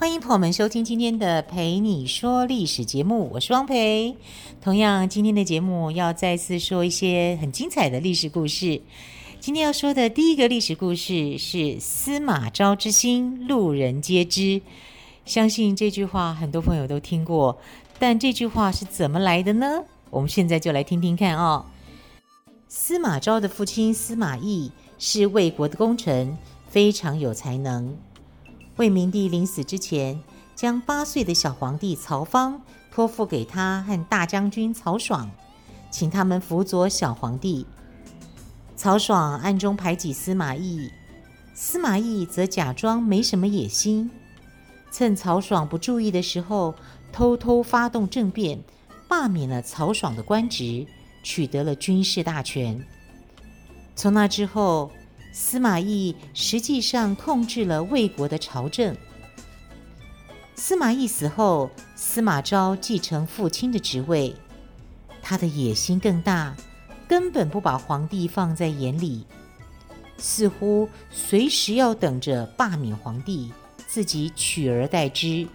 欢迎朋友们收听今天的《陪你说历史》节目，我是汪培。同样，今天的节目要再次说一些很精彩的历史故事。今天要说的第一个历史故事是“司马昭之心，路人皆知”。相信这句话很多朋友都听过，但这句话是怎么来的呢？我们现在就来听听看哦。司马昭的父亲司马懿是魏国的功臣，非常有才能。魏明帝临死之前，将八岁的小皇帝曹芳托付给他和大将军曹爽，请他们辅佐小皇帝。曹爽暗中排挤司马懿，司马懿则假装没什么野心，趁曹爽不注意的时候，偷偷发动政变，罢免了曹爽的官职。取得了军事大权。从那之后，司马懿实际上控制了魏国的朝政。司马懿死后，司马昭继承父亲的职位，他的野心更大，根本不把皇帝放在眼里，似乎随时要等着罢免皇帝，自己取而代之。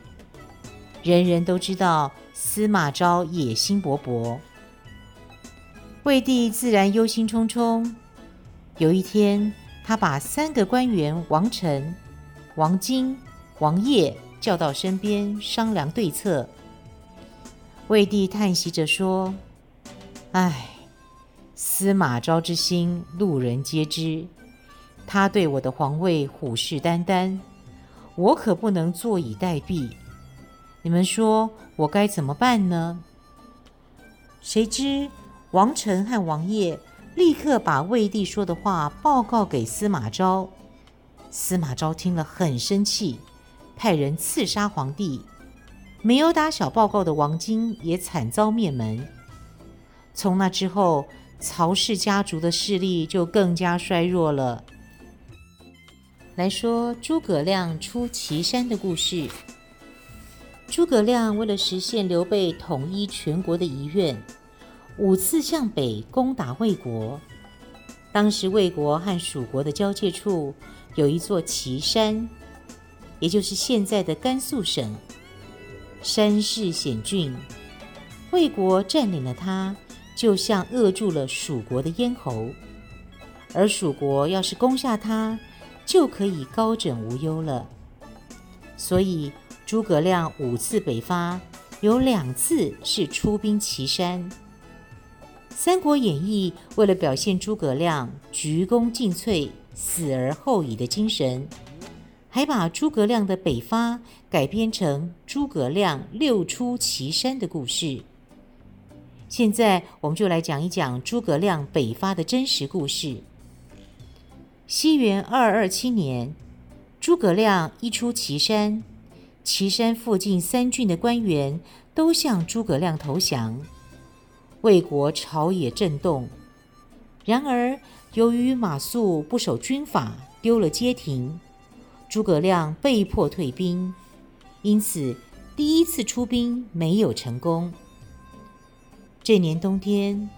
人人都知道司马昭野心勃勃。魏帝自然忧心忡忡。有一天，他把三个官员王臣、王经、王业叫到身边商量对策。魏帝叹息着说：“唉，司马昭之心，路人皆知。他对我的皇位虎视眈眈，我可不能坐以待毙。你们说我该怎么办呢？”谁知。王臣和王业立刻把魏帝说的话报告给司马昭，司马昭听了很生气，派人刺杀皇帝。没有打小报告的王经也惨遭灭门。从那之后，曹氏家族的势力就更加衰弱了。来说诸葛亮出祁山的故事。诸葛亮为了实现刘备统一全国的遗愿。五次向北攻打魏国。当时魏国和蜀国的交界处有一座祁山，也就是现在的甘肃省。山势险峻，魏国占领了它，就像扼住了蜀国的咽喉。而蜀国要是攻下它，就可以高枕无忧了。所以诸葛亮五次北伐，有两次是出兵祁山。《三国演义》为了表现诸葛亮鞠躬尽瘁、死而后已的精神，还把诸葛亮的北伐改编成诸葛亮六出祁山的故事。现在，我们就来讲一讲诸葛亮北伐的真实故事。西元二二七年，诸葛亮一出祁山，祁山附近三郡的官员都向诸葛亮投降。魏国朝野震动，然而由于马谡不守军法，丢了街亭，诸葛亮被迫退兵，因此第一次出兵没有成功。这年冬天，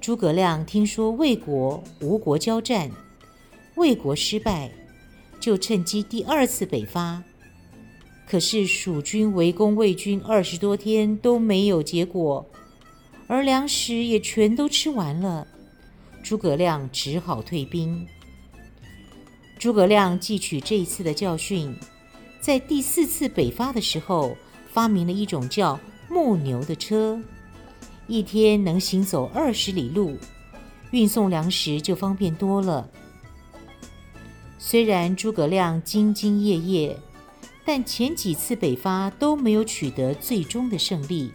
诸葛亮听说魏国、吴国交战，魏国失败，就趁机第二次北伐。可是蜀军围攻魏军二十多天都没有结果。而粮食也全都吃完了，诸葛亮只好退兵。诸葛亮汲取这一次的教训，在第四次北伐的时候，发明了一种叫木牛的车，一天能行走二十里路，运送粮食就方便多了。虽然诸葛亮兢兢业业，但前几次北伐都没有取得最终的胜利，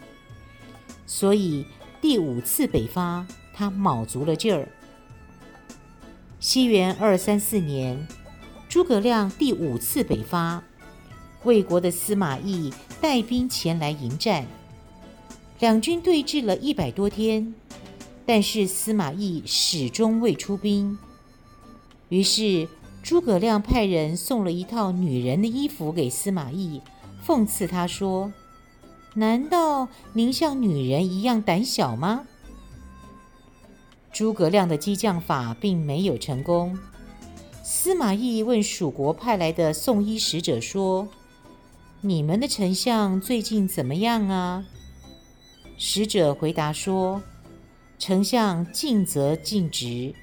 所以。第五次北伐，他卯足了劲儿。西元二三四年，诸葛亮第五次北伐，魏国的司马懿带兵前来迎战，两军对峙了一百多天，但是司马懿始终未出兵。于是诸葛亮派人送了一套女人的衣服给司马懿，讽刺他说：“难道您像女人一样胆小吗？”诸葛亮的激将法并没有成功。司马懿问蜀国派来的送衣使者说：“你们的丞相最近怎么样啊？”使者回答说。丞相尽责尽职，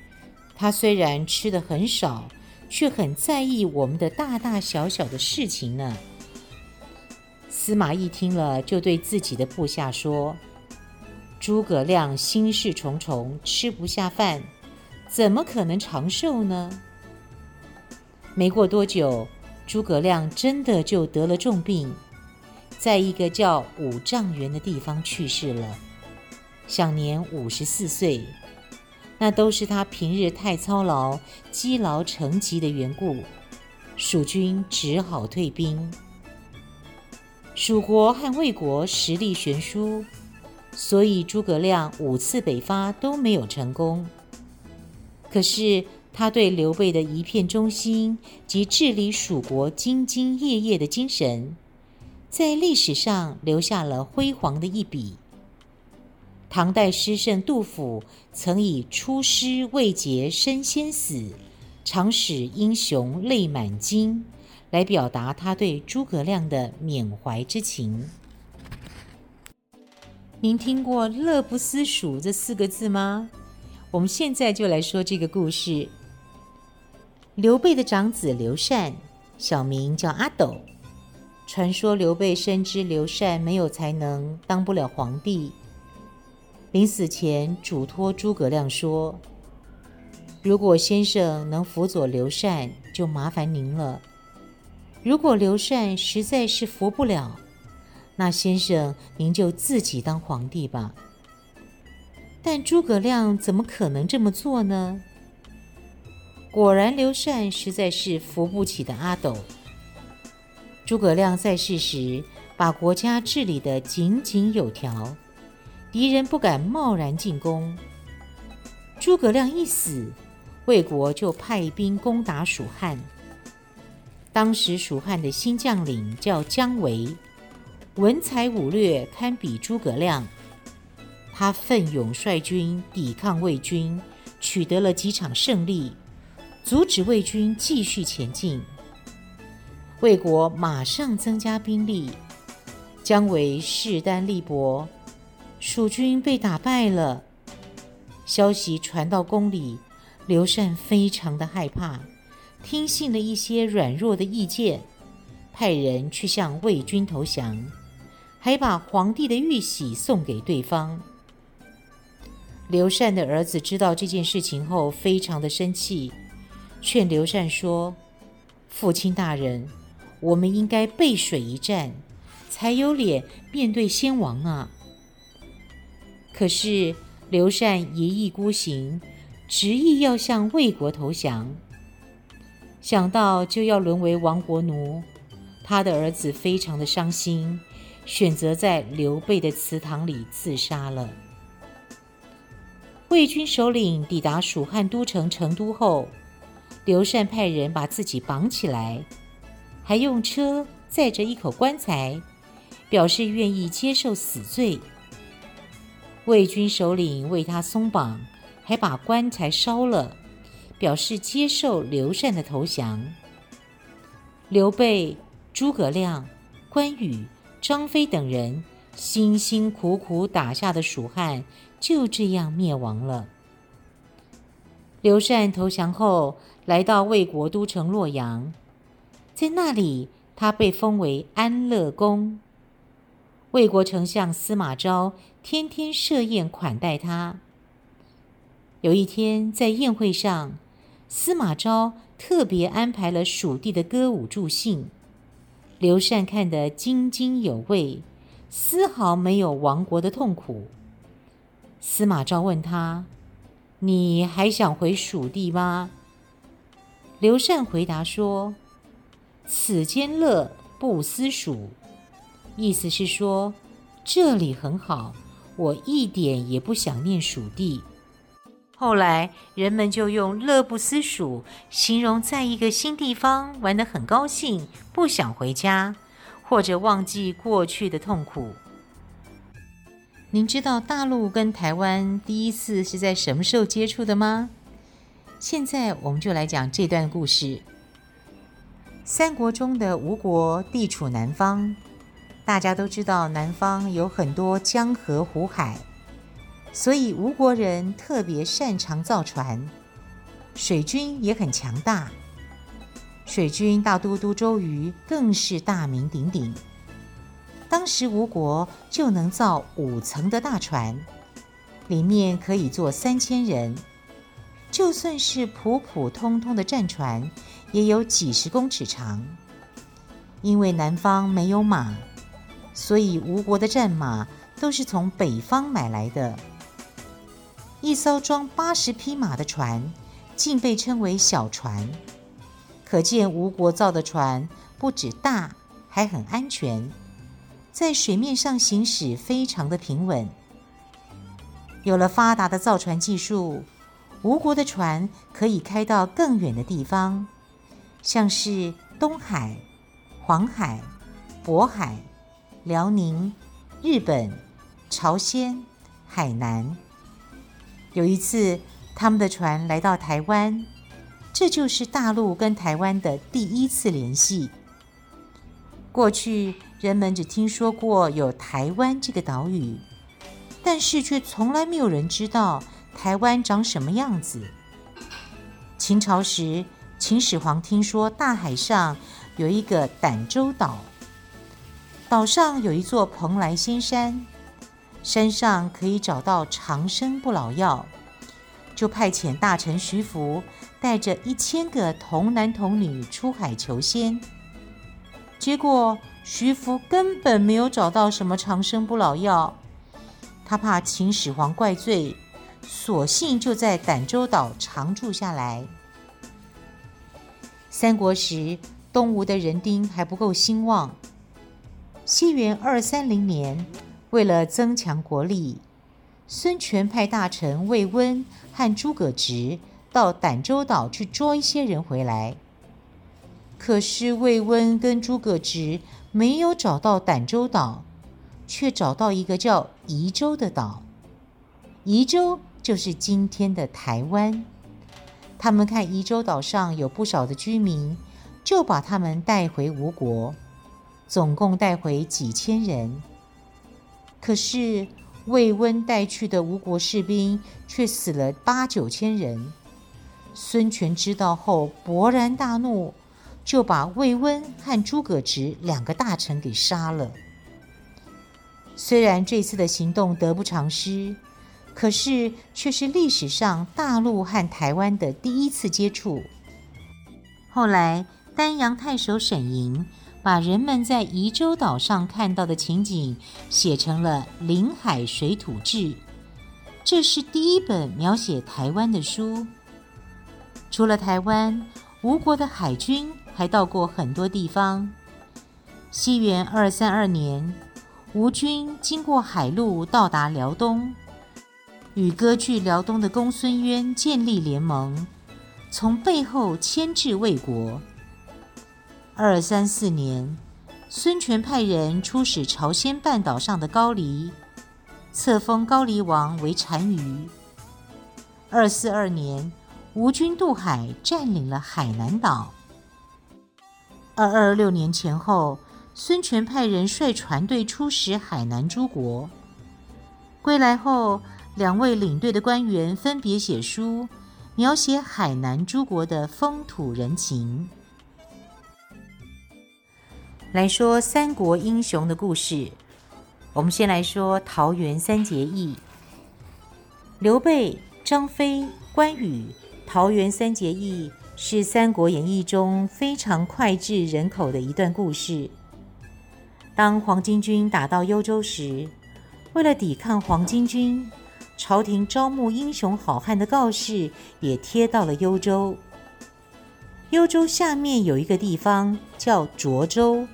他虽然吃得很少，却很在意我们的大大小小的事情呢。司马懿听了，就对自己的部下说：“诸葛亮心事重重，吃不下饭，怎么可能长寿呢？”没过多久，诸葛亮真的就得了重病，在一个叫五丈原的地方去世了。享年五十四岁，那都是他平日太操劳、积劳成疾的缘故。蜀军只好退兵。蜀国和魏国实力悬殊，所以诸葛亮五次北伐都没有成功。可是他对刘备的一片忠心及治理蜀国兢兢业业的精神，在历史上留下了辉煌的一笔。唐代诗圣杜甫曾以“出师未捷身先死，长使英雄泪满襟”来表达他对诸葛亮的缅怀之情。您听过“乐不思蜀”这四个字吗？我们现在就来说这个故事。刘备的长子刘禅，小名叫阿斗。传说刘备深知刘禅没有才能，当不了皇帝。临死前嘱托诸葛亮说：“如果先生能辅佐刘禅，就麻烦您了；如果刘禅实在是扶不了，那先生您就自己当皇帝吧。”但诸葛亮怎么可能这么做呢？果然，刘禅实在是扶不起的阿斗。诸葛亮在世时，把国家治理得井井有条。敌人不敢贸然进攻。诸葛亮一死，魏国就派兵攻打蜀汉。当时蜀汉的新将领叫姜维，文才武略堪比诸葛亮。他奋勇率军抵抗魏军，取得了几场胜利，阻止魏军继续前进。魏国马上增加兵力，姜维势单力薄。蜀军被打败了，消息传到宫里，刘禅非常的害怕，听信了一些软弱的意见，派人去向魏军投降，还把皇帝的玉玺送给对方。刘禅的儿子知道这件事情后，非常的生气，劝刘禅说：“父亲大人，我们应该背水一战，才有脸面对先王啊。”可是刘禅一意孤行，执意要向魏国投降。想到就要沦为亡国奴，他的儿子非常的伤心，选择在刘备的祠堂里自杀了。魏军首领抵达蜀汉都城成都后，刘禅派人把自己绑起来，还用车载着一口棺材，表示愿意接受死罪。魏军首领为他松绑，还把棺材烧了，表示接受刘禅的投降。刘备、诸葛亮、关羽、张飞等人辛辛苦苦打下的蜀汉就这样灭亡了。刘禅投降后，来到魏国都城洛阳，在那里他被封为安乐公。魏国丞相司马昭天天设宴款待他。有一天在宴会上，司马昭特别安排了蜀地的歌舞助兴。刘禅看得津津有味，丝毫没有亡国的痛苦。司马昭问他：“你还想回蜀地吗？”刘禅回答说：“此间乐，不思蜀。”意思是说，这里很好，我一点也不想念蜀地。后来人们就用乐不思蜀形容在一个新地方玩得很高兴，不想回家，或者忘记过去的痛苦。您知道大陆跟台湾第一次是在什么时候接触的吗？现在我们就来讲这段故事。三国中的吴国地处南方，大家都知道南方有很多江河湖海，所以吴国人特别擅长造船，水军也很强大。水军大都督周瑜更是大名鼎鼎。当时吴国就能造五层的大船，里面可以坐三千人。就算是普普通通的战船，也有几十公尺长。因为南方没有马，所以吴国的战马都是从北方买来的。一艘装八十匹马的船，竟被称为小船。可见吴国造的船不止大，还很安全。在水面上行驶非常的平稳。有了发达的造船技术，吴国的船可以开到更远的地方，像是东海、黄海、渤海、辽宁、日本、朝鲜、海南。有一次，他们的船来到台湾，这就是大陆跟台湾的第一次联系。过去。人们只听说过有台湾这个岛屿，但是却从来没有人知道台湾长什么样子。秦朝时，秦始皇听说大海上有一个胆洲岛，岛上有一座蓬莱仙山，山上可以找到长生不老药，就派遣大臣徐福带着一千个童男童女出海求仙，结果。徐福根本没有找到什么长生不老药，他怕秦始皇怪罪，索性就在儋州岛常住下来。三国时，东吴的人丁还不够兴旺。西元二三零年，为了增强国力，孙权派大臣魏温和诸葛直到儋州岛去捉一些人回来。可是魏温跟诸葛直没有找到儋州岛，却找到一个叫宜州的岛。宜州就是今天的台湾。他们看宜州岛上有不少的居民，就把他们带回吴国，总共带回几千人。可是魏温带去的吴国士兵却死了八九千人。孙权知道后勃然大怒。就把魏温和诸葛直两个大臣给杀了。虽然这次的行动得不偿失，可是却是历史上大陆和台湾的第一次接触。后来，丹阳太守沈莹把人们在宜州岛上看到的情景写成了《临海水土志》，这是第一本描写台湾的书。除了台湾，吴国的海军。还到过很多地方。西元二三二年，吴军经过海路到达辽东，与割据辽东的公孙渊建立联盟，从背后牵制魏国。二三四年，孙权派人出使朝鲜半岛上的高丽，册封高丽王为单于。二四二年，吴军渡海，占领了海南岛。二二六年前后，孙权派人率船队出使海南诸国。归来后，两位领队的官员分别写书，描写海南诸国的风土人情。来说三国英雄的故事，我们先来说桃园三结义。刘备、张飞、关羽，桃园三结义。是《三国演义》中非常脍炙人口的一段故事。当黄巾军打到幽州时，为了抵抗黄巾军，朝廷招募英雄好汉的告示也贴到了幽州。幽州下面有一个地方叫涿州，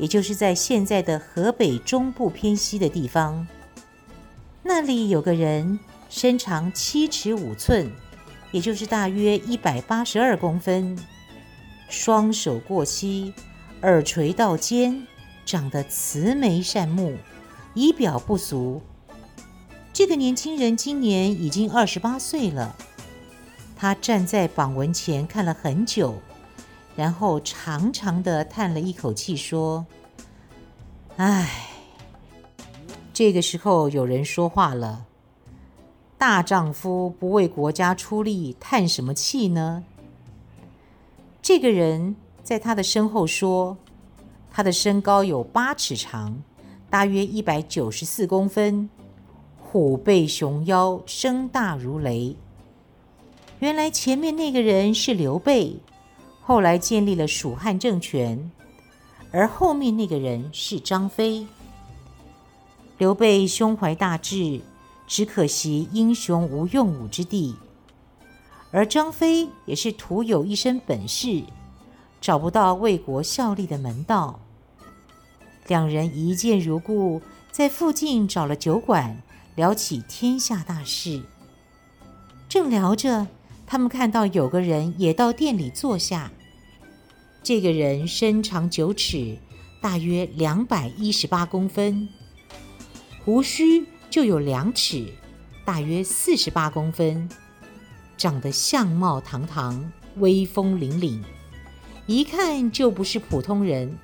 也就是在现在的河北中部偏西的地方。那里有个人身长七尺五寸，也就是大约一百八十二公分，双手过膝，耳垂到肩，长得慈眉善目，仪表不俗。这个年轻人今年已经二十八岁了。他站在榜文前看了很久，然后长长的叹了一口气，说：“唉。”这个时候有人说话了：“大丈夫不为国家出力，叹什么气呢？”这个人在他的身后说：“他的身高有八尺长，大约一百九十四公分。”虎背熊腰，声大如雷。原来前面那个人是刘备，后来建立了蜀汉政权，而后面那个人是张飞。刘备胸怀大志，只可惜英雄无用武之地；而张飞也是徒有一身本事，找不到为国效力的门道。两人一见如故，在附近找了酒馆。聊起天下大事，正聊着，他们看到有个人也到店里坐下。这个人身长九尺，大约两百一十八公分，胡须就有两尺，大约四十八公分，长得相貌堂堂，威风凛凛，一看就不是普通人。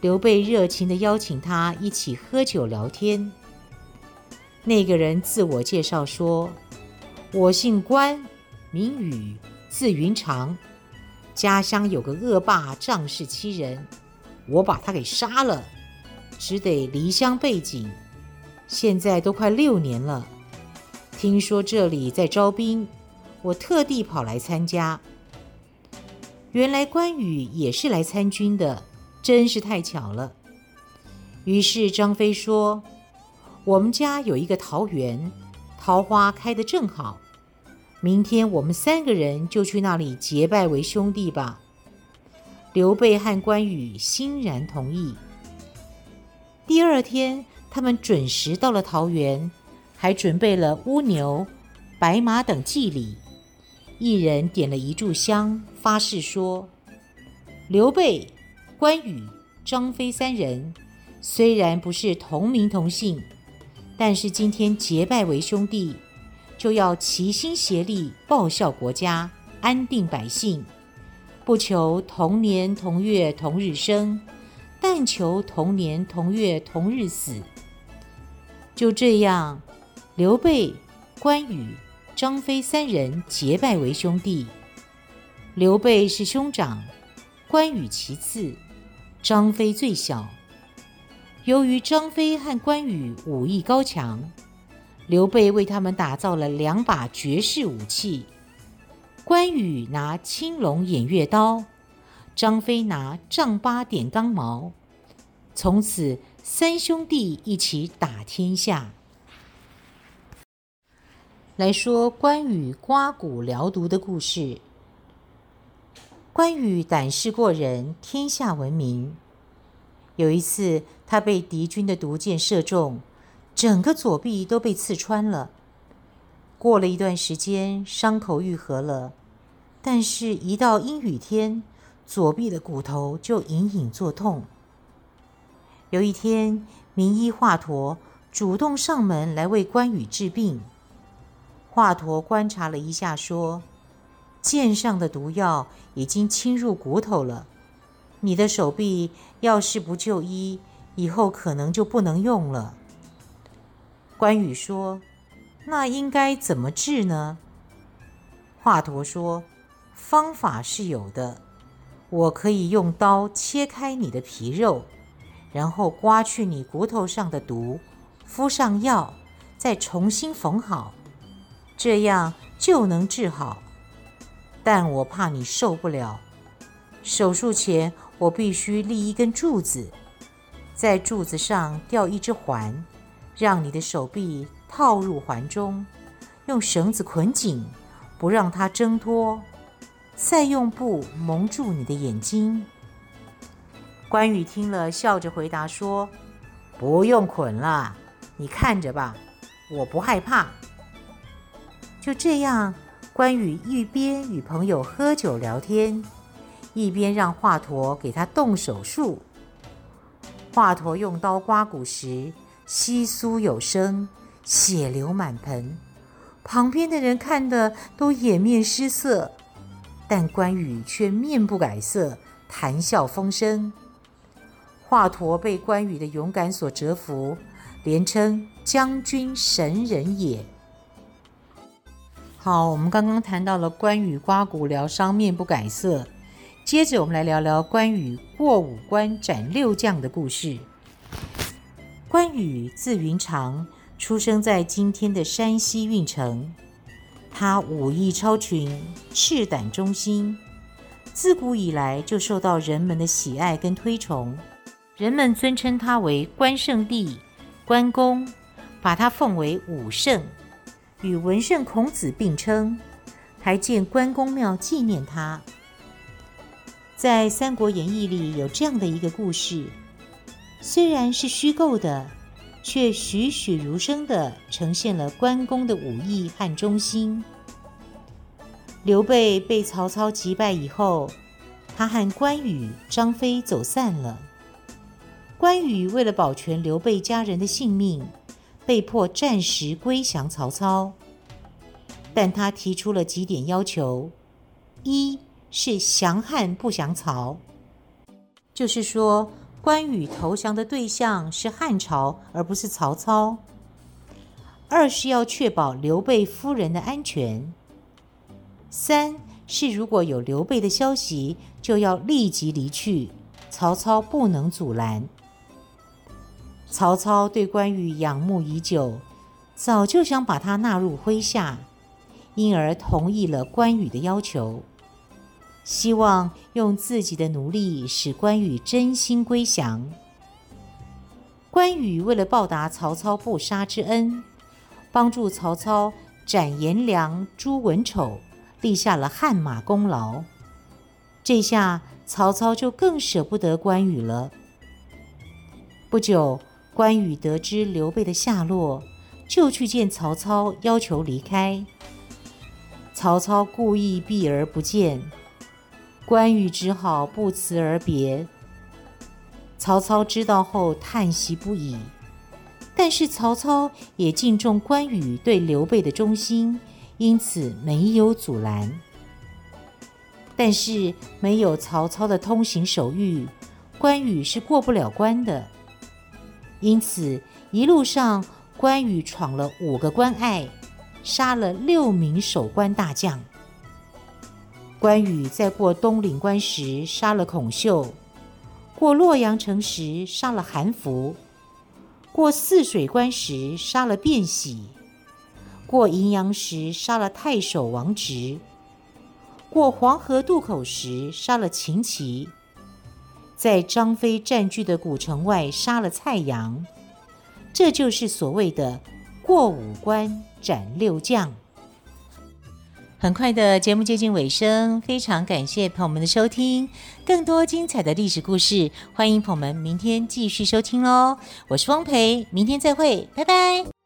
刘备热情地邀请他一起喝酒聊天。那个人自我介绍说：“我姓关，名羽，字云长。家乡有个恶霸仗势欺人，我把他给杀了，只得离乡背井。现在都快六年了。听说这里在招兵，我特地跑来参加。原来关羽也是来参军的，真是太巧了。”于是张飞说。我们家有一个桃园，桃花开得正好。明天我们三个人就去那里结拜为兄弟吧。刘备和关羽欣然同意。第二天，他们准时到了桃园，还准备了乌牛、白马等祭礼。一人点了一炷香，发誓说：“刘备、关羽、张飞三人，虽然不是同名同姓。”但是今天结拜为兄弟，就要齐心协力报效国家，安定百姓，不求同年同月同日生，但求同年同月同日死。就这样，刘备、关羽、张飞三人结拜为兄弟。刘备是兄长，关羽其次，张飞最小。由于张飞和关羽武艺高强，刘备为他们打造了两把绝世武器。关羽拿青龙偃月刀，张飞拿丈八点钢矛。从此，三兄弟一起打天下。来说关羽刮骨疗毒的故事。关羽胆识过人，天下闻名。有一次，他被敌军的毒箭射中，整个左臂都被刺穿了。过了一段时间，伤口愈合了，但是，一到阴雨天，左臂的骨头就隐隐作痛。有一天，名医华佗主动上门来为关羽治病。华佗观察了一下，说：“箭上的毒药已经侵入骨头了。”你的手臂要是不就医，以后可能就不能用了。关羽说：“那应该怎么治呢？”华佗说：“方法是有的，我可以用刀切开你的皮肉，然后刮去你骨头上的毒，敷上药，再重新缝好，这样就能治好。但我怕你受不了，手术前。”我必须立一根柱子，在柱子上吊一只环，让你的手臂套入环中，用绳子捆紧，不让它挣脱，再用布蒙住你的眼睛。关羽听了，笑着回答说：“不用捆了，你看着吧，我不害怕。”就这样，关羽一边与朋友喝酒聊天，一边让华佗给他动手术。华佗用刀刮骨时，窸窣有声，血流满盆，旁边的人看得都掩面失色，但关羽却面不改色，谈笑风生。华佗被关羽的勇敢所折服，连称将军神人也。好，我们刚刚谈到了关羽刮骨疗伤，面不改色。接着，我们来聊聊关羽过五关斩六将的故事。关羽字云长，出生在今天的山西运城。他武艺超群，赤胆忠心，自古以来就受到人们的喜爱跟推崇。人们尊称他为关圣帝、关公，把他奉为武圣。与文圣孔子并称，还建关公庙纪念他。在《三国演义》里有这样的一个故事，虽然是虚构的，却栩栩如生地呈现了关公的武艺和忠心。刘备被曹操击败以后，他和关羽、张飞走散了。关羽为了保全刘备家人的性命，被迫暂时归降曹操，但他提出了几点要求：一是降汉不降曹，就是说关羽投降的对象是汉朝，而不是曹操；二是要确保刘备夫人的安全；三是如果有刘备的消息，就要立即离去，曹操不能阻拦。曹操对关羽仰慕已久，早就想把他纳入麾下，因而同意了关羽的要求，希望用自己的努力使关羽真心归降。关羽为了报答曹操不杀之恩，帮助曹操斩颜良、诛文丑，立下了汗马功劳。这下曹操就更舍不得关羽了。不久。关羽得知刘备的下落，就去见曹操，要求离开。曹操故意避而不见，关羽只好不辞而别。曹操知道后叹息不已，但是曹操也敬重关羽对刘备的忠心，因此没有阻拦。但是没有曹操的通行手谕，关羽是过不了关的。因此，一路上关羽闯了五个关隘，杀了六名守关大将。关羽在过东岭关时杀了孔秀，过洛阳城时杀了韩福，过汜水关时杀了卞喜，过荥阳时杀了太守王直，过黄河渡口时杀了秦琪。在张飞占据的古城外杀了蔡阳，这就是所谓的过五关斩六将。很快的节目接近尾声，非常感谢朋友们的收听。更多精彩的历史故事，欢迎朋友们明天继续收听哦。我是汪培，明天再会，拜拜。